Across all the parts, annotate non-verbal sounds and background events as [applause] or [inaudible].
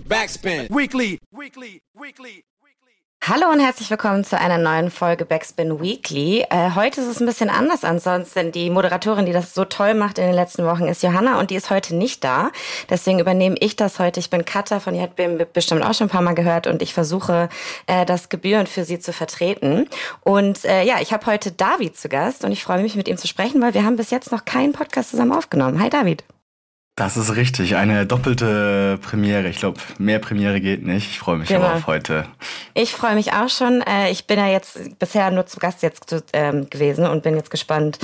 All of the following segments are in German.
Backspin. Weekly. Weekly. Weekly. Hallo und herzlich willkommen zu einer neuen Folge Backspin Weekly. Äh, heute ist es ein bisschen anders ansonsten. Die Moderatorin, die das so toll macht in den letzten Wochen, ist Johanna und die ist heute nicht da. Deswegen übernehme ich das heute. Ich bin Katha von ihr bestimmt auch schon ein paar Mal gehört und ich versuche, äh, das Gebühren für sie zu vertreten. Und äh, ja, ich habe heute David zu Gast und ich freue mich, mit ihm zu sprechen, weil wir haben bis jetzt noch keinen Podcast zusammen aufgenommen. Hi David. Das ist richtig, eine doppelte Premiere. Ich glaube, mehr Premiere geht nicht. Ich freue mich genau. aber auf heute. Ich freue mich auch schon. Äh, ich bin ja jetzt bisher nur zu Gast jetzt ähm, gewesen und bin jetzt gespannt,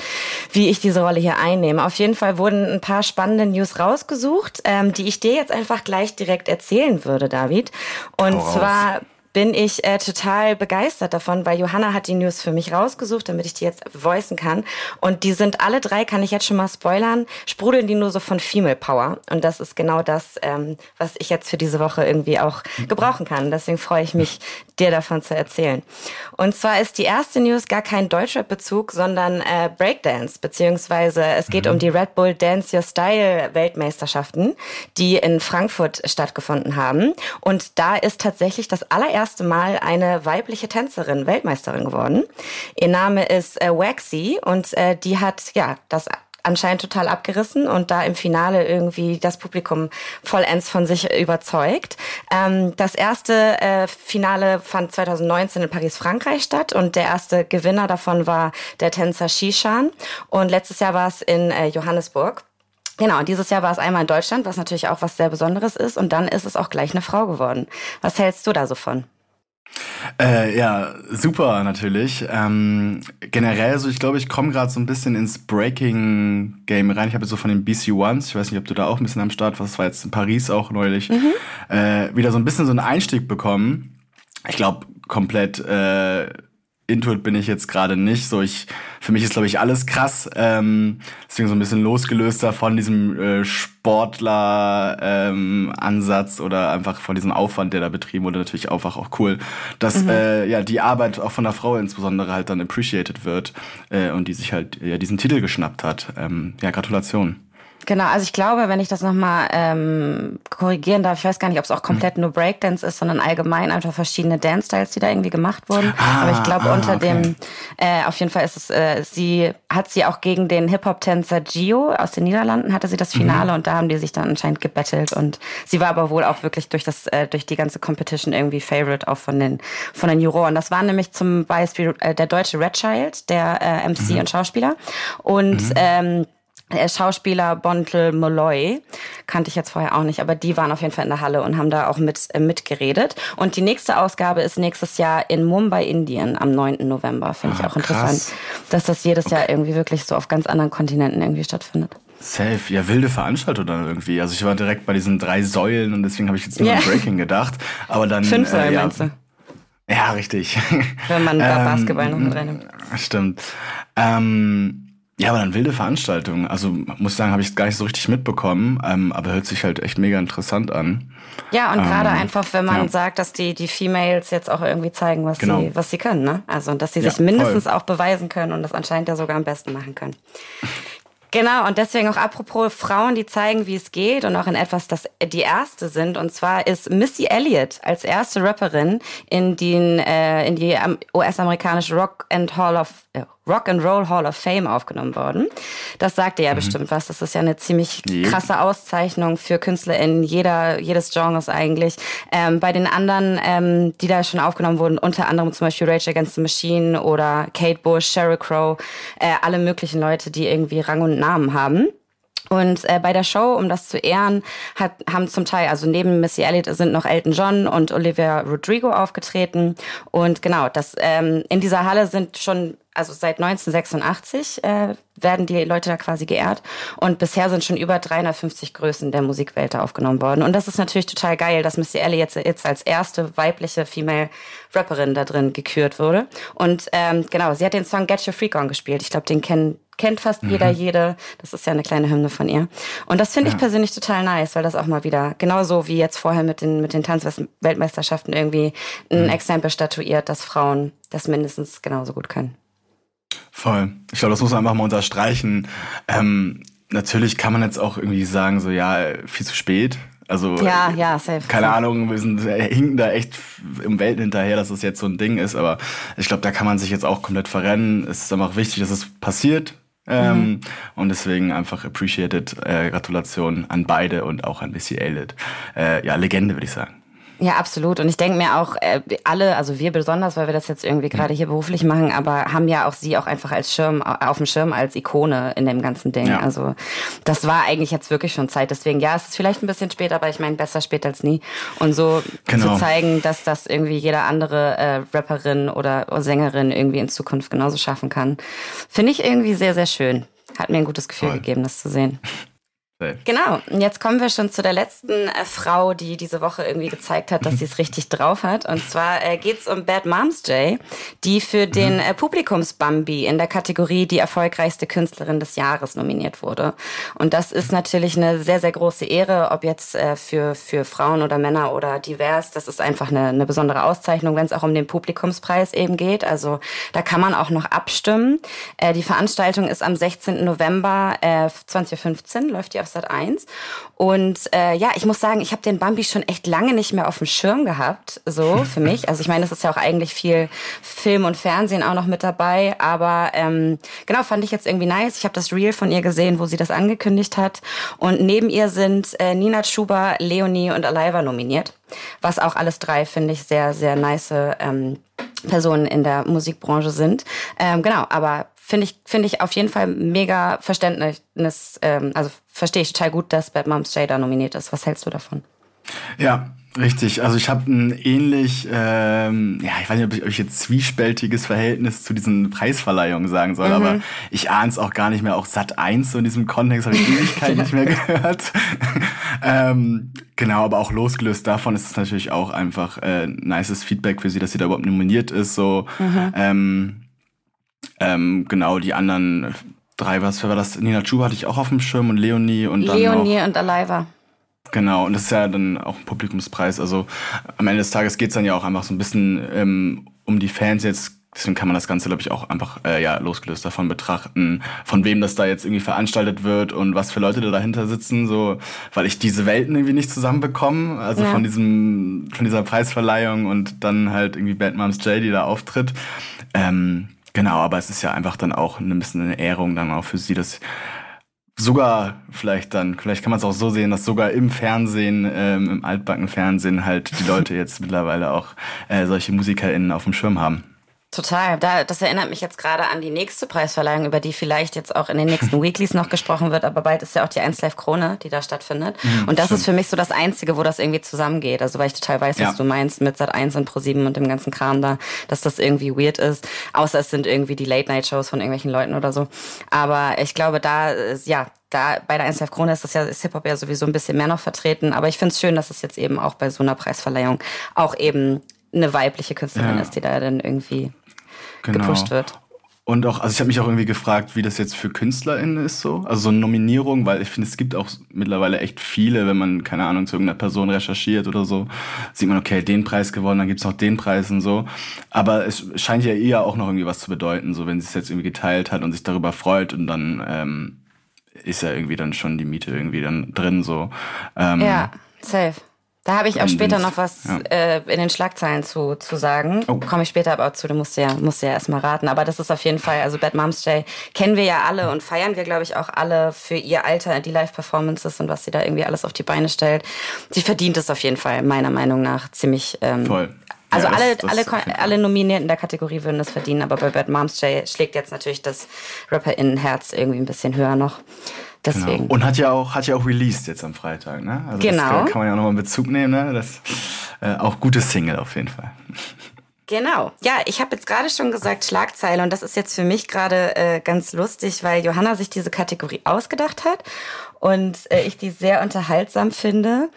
wie ich diese Rolle hier einnehme. Auf jeden Fall wurden ein paar spannende News rausgesucht, ähm, die ich dir jetzt einfach gleich direkt erzählen würde, David. Und Hau zwar bin ich äh, total begeistert davon, weil Johanna hat die News für mich rausgesucht, damit ich die jetzt voicen kann. Und die sind alle drei, kann ich jetzt schon mal spoilern, sprudeln die nur so von Female Power. Und das ist genau das, ähm, was ich jetzt für diese Woche irgendwie auch gebrauchen kann. Deswegen freue ich mich, dir davon zu erzählen. Und zwar ist die erste News gar kein Deutschrap-Bezug, sondern äh, Breakdance, beziehungsweise es geht mhm. um die Red Bull Dance Your Style Weltmeisterschaften, die in Frankfurt stattgefunden haben. Und da ist tatsächlich das allererste erste Mal eine weibliche Tänzerin Weltmeisterin geworden. Ihr Name ist äh, Waxy und äh, die hat ja das anscheinend total abgerissen und da im Finale irgendwie das Publikum vollends von sich überzeugt. Ähm, das erste äh, Finale fand 2019 in Paris, Frankreich statt und der erste Gewinner davon war der Tänzer Shishan und letztes Jahr war es in äh, Johannesburg. Genau, und dieses Jahr war es einmal in Deutschland, was natürlich auch was sehr Besonderes ist. Und dann ist es auch gleich eine Frau geworden. Was hältst du da so von? Äh, ja, super natürlich. Ähm, generell, so ich glaube, ich komme gerade so ein bisschen ins Breaking-Game rein. Ich habe jetzt so von den BC Ones, ich weiß nicht, ob du da auch ein bisschen am Start warst, das war jetzt in Paris auch neulich, mhm. äh, wieder so ein bisschen so einen Einstieg bekommen. Ich glaube, komplett äh, Intuit bin ich jetzt gerade nicht. So ich, für mich ist glaube ich alles krass. Ähm, deswegen so ein bisschen losgelöster von diesem äh, Sportler-Ansatz ähm, oder einfach von diesem Aufwand, der da betrieben wurde, natürlich einfach auch cool, dass mhm. äh, ja die Arbeit auch von der Frau insbesondere halt dann appreciated wird äh, und die sich halt ja diesen Titel geschnappt hat. Ähm, ja, Gratulation. Genau, also ich glaube, wenn ich das nochmal ähm, korrigieren darf, ich weiß gar nicht, ob es auch komplett nur Breakdance ist, sondern allgemein einfach verschiedene Dance-Styles, die da irgendwie gemacht wurden. Ah, Aber ich glaube, ah, unter okay. dem, äh, auf jeden Fall ist es, äh, sie hat sie auch gegen den Hip-Hop-Tänzer Gio aus den Niederlanden, hatte sie das Finale mhm. und da haben die sich dann anscheinend gebettelt und sie war aber wohl auch wirklich durch das, äh, durch die ganze Competition irgendwie Favorite auch von den, von den Juroren. Das war nämlich zum Beispiel äh, der deutsche Red Child, der äh, MC mhm. und Schauspieler und mhm. ähm, Schauspieler Bontel Molloy kannte ich jetzt vorher auch nicht, aber die waren auf jeden Fall in der Halle und haben da auch mit äh, mitgeredet. Und die nächste Ausgabe ist nächstes Jahr in Mumbai, Indien, am 9. November. Finde ich ah, auch interessant, dass das jedes okay. Jahr irgendwie wirklich so auf ganz anderen Kontinenten irgendwie stattfindet. Safe, ja, wilde Veranstaltung dann irgendwie. Also ich war direkt bei diesen drei Säulen und deswegen habe ich jetzt nur yeah. an Breaking gedacht. Aber dann. Fünf Säulen äh, ja, meinst du? Ja, richtig. Wenn man da ähm, Basketball noch mit reinnimmt. Stimmt. Ähm, ja, aber dann wilde Veranstaltung. Also muss sagen, habe ich gar nicht so richtig mitbekommen, ähm, aber hört sich halt echt mega interessant an. Ja, und ähm, gerade einfach, wenn man ja. sagt, dass die, die Females jetzt auch irgendwie zeigen, was, genau. sie, was sie können. Ne? Also, dass sie sich ja, mindestens voll. auch beweisen können und das anscheinend ja sogar am besten machen können. [laughs] Genau, und deswegen auch apropos Frauen, die zeigen, wie es geht und auch in etwas, das die erste sind. Und zwar ist Missy Elliott als erste Rapperin in, den, äh, in die US-amerikanische Rock and Hall of äh, Rock and Roll Hall of Fame aufgenommen worden. Das sagt ihr ja mhm. bestimmt was. Das ist ja eine ziemlich krasse Auszeichnung für Künstler in jeder, jedes Genres eigentlich. Ähm, bei den anderen, ähm, die da schon aufgenommen wurden, unter anderem zum Beispiel Rage Against the Machine oder Kate Bush, Sheryl Crow, äh, alle möglichen Leute, die irgendwie Rang und Namen haben. Und äh, bei der Show, um das zu ehren, hat, haben zum Teil, also neben Missy Elliott sind noch Elton John und Olivia Rodrigo aufgetreten. Und genau, das ähm, in dieser Halle sind schon also seit 1986 äh, werden die Leute da quasi geehrt und bisher sind schon über 350 Größen der Musikwelt da aufgenommen worden und das ist natürlich total geil, dass Missy Ellie jetzt, jetzt als erste weibliche Female Rapperin da drin gekürt wurde und ähm, genau, sie hat den Song Get Your Freak On gespielt. Ich glaube, den kennen kennt fast mhm. jeder jede. Das ist ja eine kleine Hymne von ihr. Und das finde ja. ich persönlich total nice, weil das auch mal wieder, genauso wie jetzt vorher mit den, mit den Tanzweltmeisterschaften irgendwie ein mhm. Exempel statuiert, dass Frauen das mindestens genauso gut können. Voll. Ich glaube, das muss man einfach mal unterstreichen. Ähm, natürlich kann man jetzt auch irgendwie sagen, so ja, viel zu spät. Also ja, ja, safe. Keine Ahnung, wir sind hinken da echt im Welten hinterher, dass das jetzt so ein Ding ist, aber ich glaube, da kann man sich jetzt auch komplett verrennen. Es ist einfach wichtig, dass es passiert. Ähm, mhm. Und deswegen einfach appreciated, äh, Gratulation an beide und auch an Missy Elliott. Äh, ja, Legende, würde ich sagen. Ja, absolut. Und ich denke mir auch, äh, alle, also wir besonders, weil wir das jetzt irgendwie gerade hier beruflich machen, aber haben ja auch sie auch einfach als Schirm, auf dem Schirm als Ikone in dem ganzen Ding. Ja. Also das war eigentlich jetzt wirklich schon Zeit. Deswegen, ja, es ist vielleicht ein bisschen später, aber ich meine, besser spät als nie. Und so genau. zu zeigen, dass das irgendwie jeder andere äh, Rapperin oder Sängerin irgendwie in Zukunft genauso schaffen kann, finde ich irgendwie sehr, sehr schön. Hat mir ein gutes Gefühl Voll. gegeben, das zu sehen. [laughs] Genau, und jetzt kommen wir schon zu der letzten äh, Frau, die diese Woche irgendwie gezeigt hat, dass [laughs] sie es richtig drauf hat. Und zwar äh, geht es um Bad Moms J, die für mhm. den äh, Publikumsbambi in der Kategorie die erfolgreichste Künstlerin des Jahres nominiert wurde. Und das ist natürlich eine sehr, sehr große Ehre, ob jetzt äh, für, für Frauen oder Männer oder divers. Das ist einfach eine, eine besondere Auszeichnung, wenn es auch um den Publikumspreis eben geht. Also da kann man auch noch abstimmen. Äh, die Veranstaltung ist am 16. November äh, 2015, läuft die auf Sat 1. Und äh, ja, ich muss sagen, ich habe den Bambi schon echt lange nicht mehr auf dem Schirm gehabt, so [laughs] für mich. Also ich meine, es ist ja auch eigentlich viel Film und Fernsehen auch noch mit dabei, aber ähm, genau fand ich jetzt irgendwie nice. Ich habe das Reel von ihr gesehen, wo sie das angekündigt hat. Und neben ihr sind äh, Nina Schuber, Leonie und Aliva nominiert, was auch alles drei finde ich sehr sehr nice ähm, Personen in der Musikbranche sind. Ähm, genau, aber finde ich, finde ich auf jeden Fall mega Verständnis, ähm, also verstehe ich total gut, dass Bad Moms J da nominiert ist. Was hältst du davon? Ja, richtig. Also ich habe ein ähnlich, ähm, ja, ich weiß nicht, ob ich euch jetzt zwiespältiges Verhältnis zu diesen Preisverleihungen sagen soll, mhm. aber ich ahne es auch gar nicht mehr. Auch Sat 1 so in diesem Kontext habe ich Ewigkeit nicht mehr [laughs] gehört. ähm, genau, aber auch losgelöst davon ist es natürlich auch einfach äh, nices Feedback für sie, dass sie da überhaupt nominiert ist. So, mhm. ähm, ähm, genau, die anderen drei, was war das? Nina Chuba hatte ich auch auf dem Schirm und Leonie und dann Leonie noch, und Aliva. Genau, und das ist ja dann auch ein Publikumspreis. Also am Ende des Tages geht's dann ja auch einfach so ein bisschen ähm, um die Fans jetzt. Deswegen kann man das Ganze, glaube ich, auch einfach äh, ja losgelöst davon betrachten, von wem das da jetzt irgendwie veranstaltet wird und was für Leute da dahinter sitzen, so, weil ich diese Welten irgendwie nicht zusammenbekomme, also ja. von diesem, von dieser Preisverleihung und dann halt irgendwie Bad Moms J, die da auftritt. Ähm, Genau, aber es ist ja einfach dann auch ein bisschen eine Ehrung dann auch für sie, dass sogar vielleicht dann, vielleicht kann man es auch so sehen, dass sogar im Fernsehen, ähm, im altbacken Fernsehen halt die Leute jetzt mittlerweile auch äh, solche MusikerInnen auf dem Schirm haben. Total. Da, das erinnert mich jetzt gerade an die nächste Preisverleihung, über die vielleicht jetzt auch in den nächsten [laughs] Weeklies noch gesprochen wird, aber bald ist ja auch die 1 Live Krone, die da stattfindet. Mhm, und das stimmt. ist für mich so das Einzige, wo das irgendwie zusammengeht. Also weil ich total weiß, ja. was du meinst mit Sat 1 und Pro 7 und dem ganzen Kram da, dass das irgendwie weird ist. Außer es sind irgendwie die Late-Night-Shows von irgendwelchen Leuten oder so. Aber ich glaube, da, ja, da bei der 1 Live Krone ist das ja, ist Hip-Hop ja sowieso ein bisschen mehr noch vertreten. Aber ich finde es schön, dass es jetzt eben auch bei so einer Preisverleihung auch eben eine weibliche Künstlerin ja. ist, die da dann irgendwie genau. gepusht wird. Und auch, also ich habe mich auch irgendwie gefragt, wie das jetzt für KünstlerInnen ist so. Also so eine Nominierung, weil ich finde, es gibt auch mittlerweile echt viele, wenn man, keine Ahnung, zu irgendeiner Person recherchiert oder so, sieht man, okay, den Preis gewonnen, dann gibt's noch den Preis und so. Aber es scheint ja eher auch noch irgendwie was zu bedeuten, so wenn sie es jetzt irgendwie geteilt hat und sich darüber freut und dann ähm, ist ja irgendwie dann schon die Miete irgendwie dann drin so. Ähm, ja, safe. Da habe ich auch später noch was ja. äh, in den Schlagzeilen zu, zu sagen. Oh. Komme ich später aber auch zu, du musst ja, musst ja erstmal raten. Aber das ist auf jeden Fall, also Bad Moms Day kennen wir ja alle und feiern wir, glaube ich, auch alle für ihr Alter, die Live-Performances und was sie da irgendwie alles auf die Beine stellt. Sie verdient es auf jeden Fall, meiner Meinung nach, ziemlich. Ähm, Voll. Also ja, alle, das, das alle, alle Nominierten der Kategorie würden das verdienen, aber bei Bad Moms Day schlägt jetzt natürlich das RapperInnen-Herz irgendwie ein bisschen höher noch. Deswegen. Genau. Und hat ja auch hat ja auch released jetzt am Freitag, ne? Also genau. Das kann man ja auch nochmal in Bezug nehmen, ne? Das äh, auch gutes Single auf jeden Fall. Genau. Ja, ich habe jetzt gerade schon gesagt Schlagzeile und das ist jetzt für mich gerade äh, ganz lustig, weil Johanna sich diese Kategorie ausgedacht hat und äh, ich die sehr unterhaltsam finde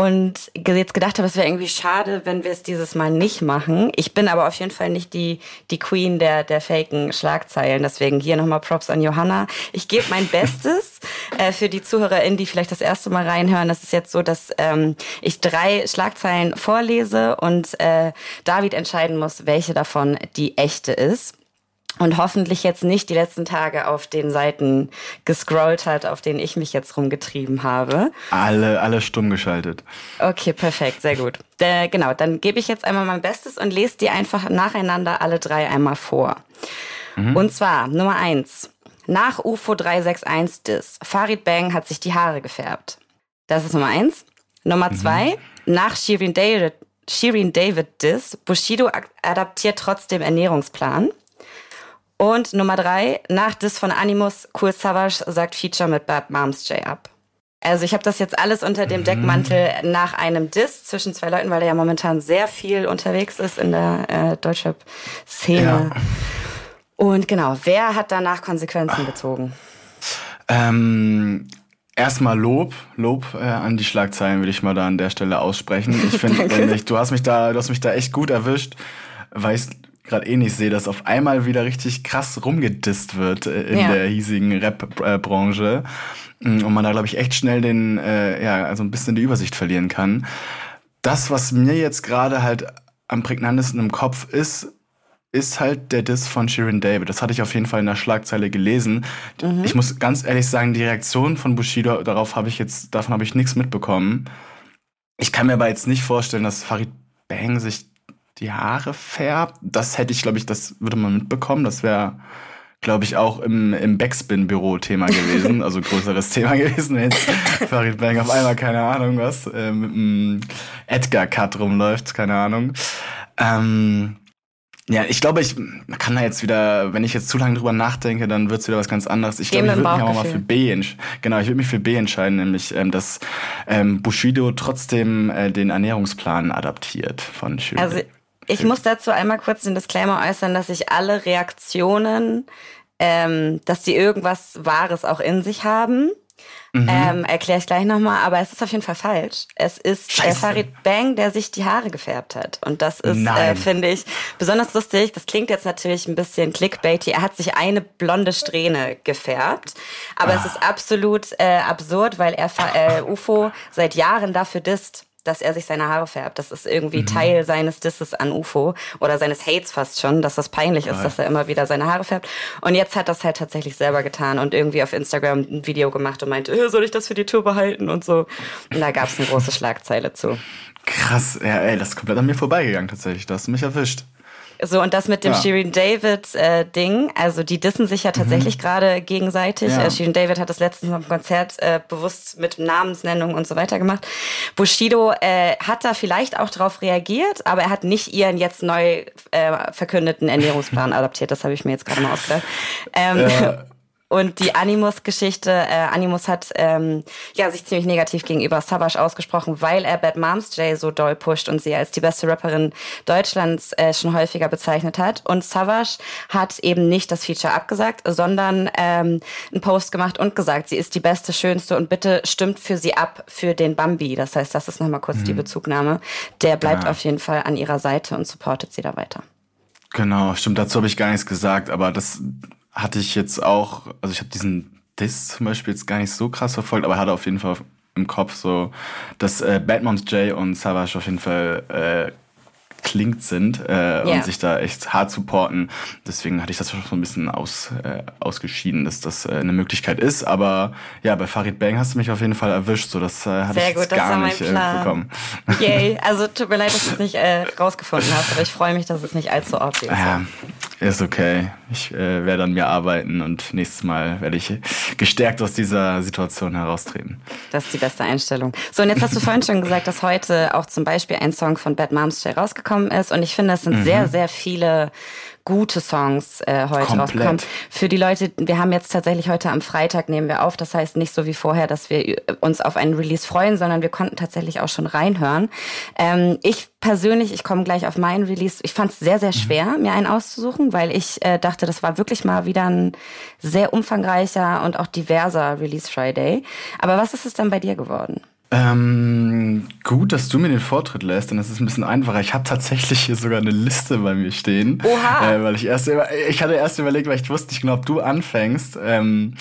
und jetzt gedacht habe, es wäre irgendwie schade, wenn wir es dieses Mal nicht machen. Ich bin aber auf jeden Fall nicht die, die Queen der, der faken Schlagzeilen. Deswegen hier nochmal Props an Johanna. Ich gebe mein [laughs] Bestes äh, für die ZuhörerInnen, die vielleicht das erste Mal reinhören. Das ist jetzt so, dass ähm, ich drei Schlagzeilen vorlese und äh, David entscheiden muss, welche davon die echte ist. Und hoffentlich jetzt nicht die letzten Tage auf den Seiten gescrollt hat, auf denen ich mich jetzt rumgetrieben habe. Alle, alle stumm geschaltet. Okay, perfekt, sehr gut. Äh, genau, dann gebe ich jetzt einmal mein Bestes und lese die einfach nacheinander alle drei einmal vor. Mhm. Und zwar Nummer eins. Nach UFO 361 Dis. Farid Bang hat sich die Haare gefärbt. Das ist Nummer eins. Nummer mhm. zwei. Nach Shirin David, Shirin David Dis. Bushido adaptiert trotzdem Ernährungsplan. Und Nummer drei, nach Dis von Animus, Cool Savage sagt Feature mit Bad Moms J ab. Also ich habe das jetzt alles unter dem mhm. Deckmantel nach einem Diss zwischen zwei Leuten, weil er ja momentan sehr viel unterwegs ist in der äh, Deutschrap-Szene. Ja. Und genau, wer hat danach Konsequenzen gezogen? Ähm, erstmal Lob, Lob äh, an die Schlagzeilen würde ich mal da an der Stelle aussprechen. Ich finde, [laughs] du hast mich da, du hast mich da echt gut erwischt, weil ich gerade eh nicht sehe, dass auf einmal wieder richtig krass rumgedisst wird äh, in ja. der hiesigen Rap-Branche mm, und man da glaube ich echt schnell den äh, ja also ein bisschen die Übersicht verlieren kann. Das, was mir jetzt gerade halt am prägnantesten im Kopf ist, ist halt der Diss von Shirin David. Das hatte ich auf jeden Fall in der Schlagzeile gelesen. Mhm. Ich muss ganz ehrlich sagen, die Reaktion von Bushido darauf habe ich jetzt, davon habe ich nichts mitbekommen. Ich kann mir aber jetzt nicht vorstellen, dass Farid Bang sich die Haare färbt. Das hätte ich, glaube ich, das würde man mitbekommen. Das wäre, glaube ich, auch im, im Backspin-Büro Thema gewesen. also größeres [laughs] Thema gewesen, wenn jetzt Farid Bang auf einmal, keine Ahnung was, äh, mit einem Edgar-Cut rumläuft, keine Ahnung. Ähm, ja, ich glaube, ich kann da jetzt wieder, wenn ich jetzt zu lange drüber nachdenke, dann wird's wieder was ganz anderes. Ich glaube, ich würde mich auch mal für B entscheiden. Genau, ich würde mich für B entscheiden, nämlich, ähm, dass ähm, Bushido trotzdem äh, den Ernährungsplan adaptiert von Schüler. Also ich muss dazu einmal kurz den Disclaimer äußern, dass ich alle Reaktionen, ähm, dass die irgendwas Wahres auch in sich haben, Mhm. Ähm, Erkläre ich gleich nochmal, aber es ist auf jeden Fall falsch. Es ist äh, Farid Bang, der sich die Haare gefärbt hat. Und das ist, äh, finde ich, besonders lustig. Das klingt jetzt natürlich ein bisschen clickbaity. Er hat sich eine blonde Strähne gefärbt. Aber ah. es ist absolut äh, absurd, weil er äh, UFO seit Jahren dafür disst dass er sich seine Haare färbt. Das ist irgendwie mhm. Teil seines Disses an UFO oder seines Hates fast schon, dass das peinlich ist, dass er immer wieder seine Haare färbt. Und jetzt hat das halt tatsächlich selber getan und irgendwie auf Instagram ein Video gemacht und meinte, soll ich das für die Tour behalten und so. Und da gab es eine große Schlagzeile zu. Krass, ja, ey, das ist komplett an mir vorbeigegangen tatsächlich. Da hast du mich erwischt. So, und das mit dem ja. Shirin David äh, Ding, also die dissen sich ja tatsächlich mhm. gerade gegenseitig. Ja. Äh, Shirin David hat das letztens am Konzert äh, bewusst mit Namensnennung und so weiter gemacht. Bushido äh, hat da vielleicht auch darauf reagiert, aber er hat nicht ihren jetzt neu äh, verkündeten Ernährungsplan [laughs] adaptiert. Das habe ich mir jetzt gerade mal ausgedacht. Ähm, ja. [laughs] Und die Animus-Geschichte, äh, Animus hat ähm, ja sich ziemlich negativ gegenüber Savage ausgesprochen, weil er Bad Moms J so doll pusht und sie als die beste Rapperin Deutschlands äh, schon häufiger bezeichnet hat. Und Savage hat eben nicht das Feature abgesagt, sondern ähm, einen Post gemacht und gesagt, sie ist die beste, schönste und bitte stimmt für sie ab für den Bambi. Das heißt, das ist nochmal kurz mhm. die Bezugnahme. Der bleibt ja. auf jeden Fall an ihrer Seite und supportet sie da weiter. Genau, stimmt, dazu habe ich gar nichts gesagt, aber das hatte ich jetzt auch, also ich habe diesen Diss zum Beispiel jetzt gar nicht so krass verfolgt, aber hatte auf jeden Fall im Kopf so, dass äh, Bad Moms J und Savage auf jeden Fall äh, klingt sind äh, yeah. und sich da echt hart supporten. Deswegen hatte ich das schon so ein bisschen aus, äh, ausgeschieden, dass das äh, eine Möglichkeit ist. Aber ja, bei Farid Bang hast du mich auf jeden Fall erwischt. So, das äh, hatte Sehr ich gut, gar nicht äh, bekommen. Yay, [laughs] also tut mir leid, dass du es nicht äh, rausgefunden hast, aber ich freue mich, dass es nicht allzu obvious ist. Ja, ist okay. Ich äh, werde an mir arbeiten und nächstes Mal werde ich gestärkt aus dieser Situation heraustreten. Das ist die beste Einstellung. So, und jetzt hast du vorhin schon gesagt, dass heute auch zum Beispiel ein Song von Bad Moms J rausgekommen ist. Und ich finde, es sind mhm. sehr, sehr viele gute Songs äh, heute Komplett. rausgekommen. Für die Leute, wir haben jetzt tatsächlich heute am Freitag nehmen wir auf. Das heißt nicht so wie vorher, dass wir uns auf einen Release freuen, sondern wir konnten tatsächlich auch schon reinhören. Ähm, ich persönlich, ich komme gleich auf meinen Release. Ich fand es sehr, sehr mhm. schwer, mhm. mir einen auszusuchen, weil ich äh, dachte, das war wirklich mal wieder ein sehr umfangreicher und auch diverser Release Friday. Aber was ist es dann bei dir geworden? Ähm, gut, dass du mir den Vortritt lässt, denn es ist ein bisschen einfacher. Ich habe tatsächlich hier sogar eine Liste bei mir stehen. Oha! Äh, weil ich erst ich hatte erst überlegt, weil ich wusste nicht genau, ob du anfängst. Ähm,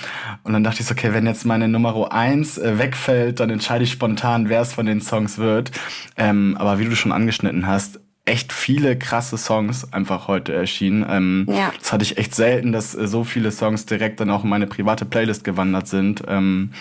und dann dachte ich so, okay, wenn jetzt meine Nummer 1 äh, wegfällt, dann entscheide ich spontan, wer es von den Songs wird. Ähm, aber wie du schon angeschnitten hast, echt viele krasse Songs einfach heute erschienen. Ähm, ja. Das hatte ich echt selten, dass äh, so viele Songs direkt dann auch in meine private Playlist gewandert sind. Ähm,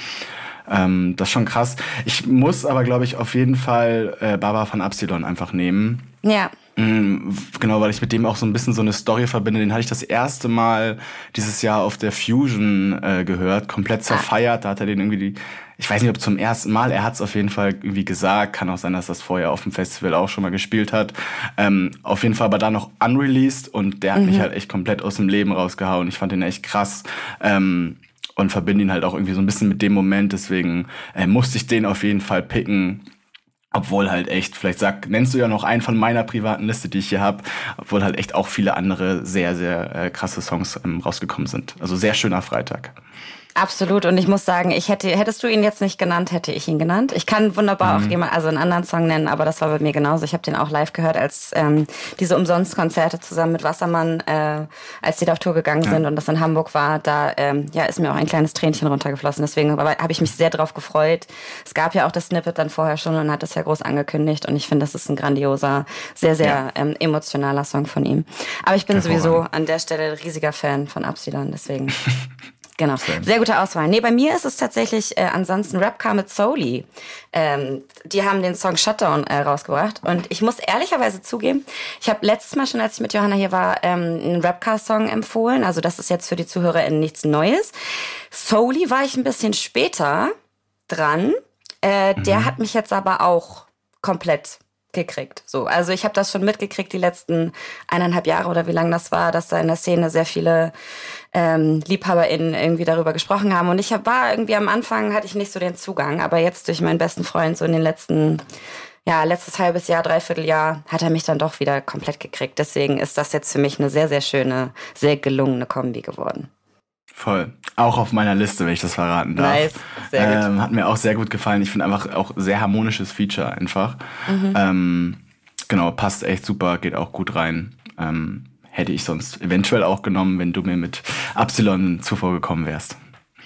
ähm, das ist schon krass. Ich muss aber, glaube ich, auf jeden Fall äh, Baba von Absilon einfach nehmen. Ja. Mm, genau, weil ich mit dem auch so ein bisschen so eine Story verbinde. Den hatte ich das erste Mal dieses Jahr auf der Fusion äh, gehört, komplett zerfeiert. Da hat er den irgendwie die, ich weiß nicht, ob zum ersten Mal, er hat es auf jeden Fall irgendwie gesagt. Kann auch sein, dass das vorher auf dem Festival auch schon mal gespielt hat. Ähm, auf jeden Fall aber da noch unreleased und der hat mhm. mich halt echt komplett aus dem Leben rausgehauen. Ich fand den echt krass. Ähm, und verbinde ihn halt auch irgendwie so ein bisschen mit dem Moment. Deswegen äh, musste ich den auf jeden Fall picken. Obwohl halt echt, vielleicht sag, nennst du ja noch einen von meiner privaten Liste, die ich hier habe, obwohl halt echt auch viele andere sehr, sehr äh, krasse Songs ähm, rausgekommen sind. Also sehr schöner Freitag. Absolut. Und ich muss sagen, ich hätte, hättest du ihn jetzt nicht genannt, hätte ich ihn genannt. Ich kann wunderbar mhm. auch jemand, also einen anderen Song nennen, aber das war bei mir genauso. Ich habe den auch live gehört, als ähm, diese Umsonstkonzerte zusammen mit Wassermann, äh, als die da auf Tour gegangen ja. sind und das in Hamburg war, da ähm, ja, ist mir auch ein kleines Tränchen runtergeflossen. Deswegen habe ich mich sehr drauf gefreut. Es gab ja auch das Snippet dann vorher schon und hat das ja groß angekündigt. Und ich finde, das ist ein grandioser, sehr, sehr ja. ähm, emotionaler Song von ihm. Aber ich bin sowieso an der Stelle riesiger Fan von Absilon, deswegen. [laughs] Genau. Sehr gute Auswahl. Nee, bei mir ist es tatsächlich äh, ansonsten Rapcar mit Soli. Ähm, die haben den Song Shutdown äh, rausgebracht. Und ich muss ehrlicherweise zugeben, ich habe letztes Mal schon, als ich mit Johanna hier war, ähm, einen Rapcar-Song empfohlen. Also das ist jetzt für die ZuhörerInnen nichts Neues. Soli war ich ein bisschen später dran. Äh, mhm. Der hat mich jetzt aber auch komplett gekriegt. So, also ich habe das schon mitgekriegt die letzten eineinhalb Jahre oder wie lange das war, dass da in der Szene sehr viele ähm, LiebhaberInnen irgendwie darüber gesprochen haben. Und ich hab, war irgendwie am Anfang hatte ich nicht so den Zugang, aber jetzt durch meinen besten Freund so in den letzten ja, letztes halbes Jahr, dreiviertel Jahr hat er mich dann doch wieder komplett gekriegt. Deswegen ist das jetzt für mich eine sehr, sehr schöne, sehr gelungene Kombi geworden. Voll. Auch auf meiner Liste, wenn ich das verraten darf. Nice. Sehr ähm, hat mir auch sehr gut gefallen. Ich finde einfach auch sehr harmonisches Feature einfach. Mhm. Ähm, genau, passt echt super, geht auch gut rein. Ähm, hätte ich sonst eventuell auch genommen, wenn du mir mit Absilon zuvor gekommen wärst.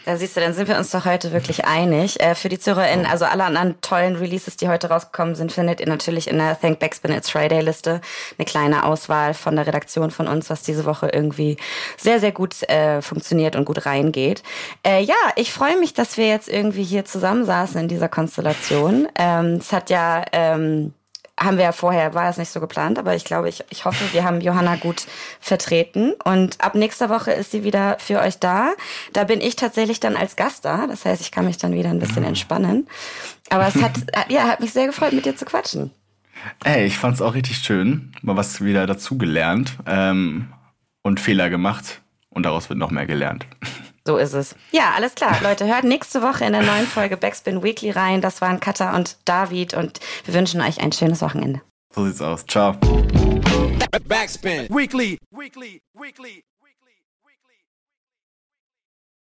Da siehst du, dann sind wir uns doch heute wirklich einig. Äh, für die ZuhörerInnen, also alle anderen tollen Releases, die heute rausgekommen sind, findet ihr natürlich in der Thank Backspin It's Friday Liste eine kleine Auswahl von der Redaktion von uns, was diese Woche irgendwie sehr, sehr gut äh, funktioniert und gut reingeht. Äh, ja, ich freue mich, dass wir jetzt irgendwie hier zusammensaßen in dieser Konstellation. Ähm, es hat ja... Ähm, haben wir ja vorher, war es nicht so geplant, aber ich glaube, ich, ich hoffe, wir haben Johanna gut vertreten. Und ab nächster Woche ist sie wieder für euch da. Da bin ich tatsächlich dann als Gast da. Das heißt, ich kann mich dann wieder ein bisschen entspannen. Aber es hat, [laughs] ja, hat mich sehr gefreut, mit dir zu quatschen. Ey, ich fand es auch richtig schön. Mal was wieder dazugelernt ähm, und Fehler gemacht. Und daraus wird noch mehr gelernt. [laughs] So ist es. Ja, alles klar. Leute, hört nächste Woche in der neuen Folge Backspin Weekly rein. Das waren Katha und David und wir wünschen euch ein schönes Wochenende. So sieht's aus. Ciao. Backspin Weekly, Weekly, Weekly.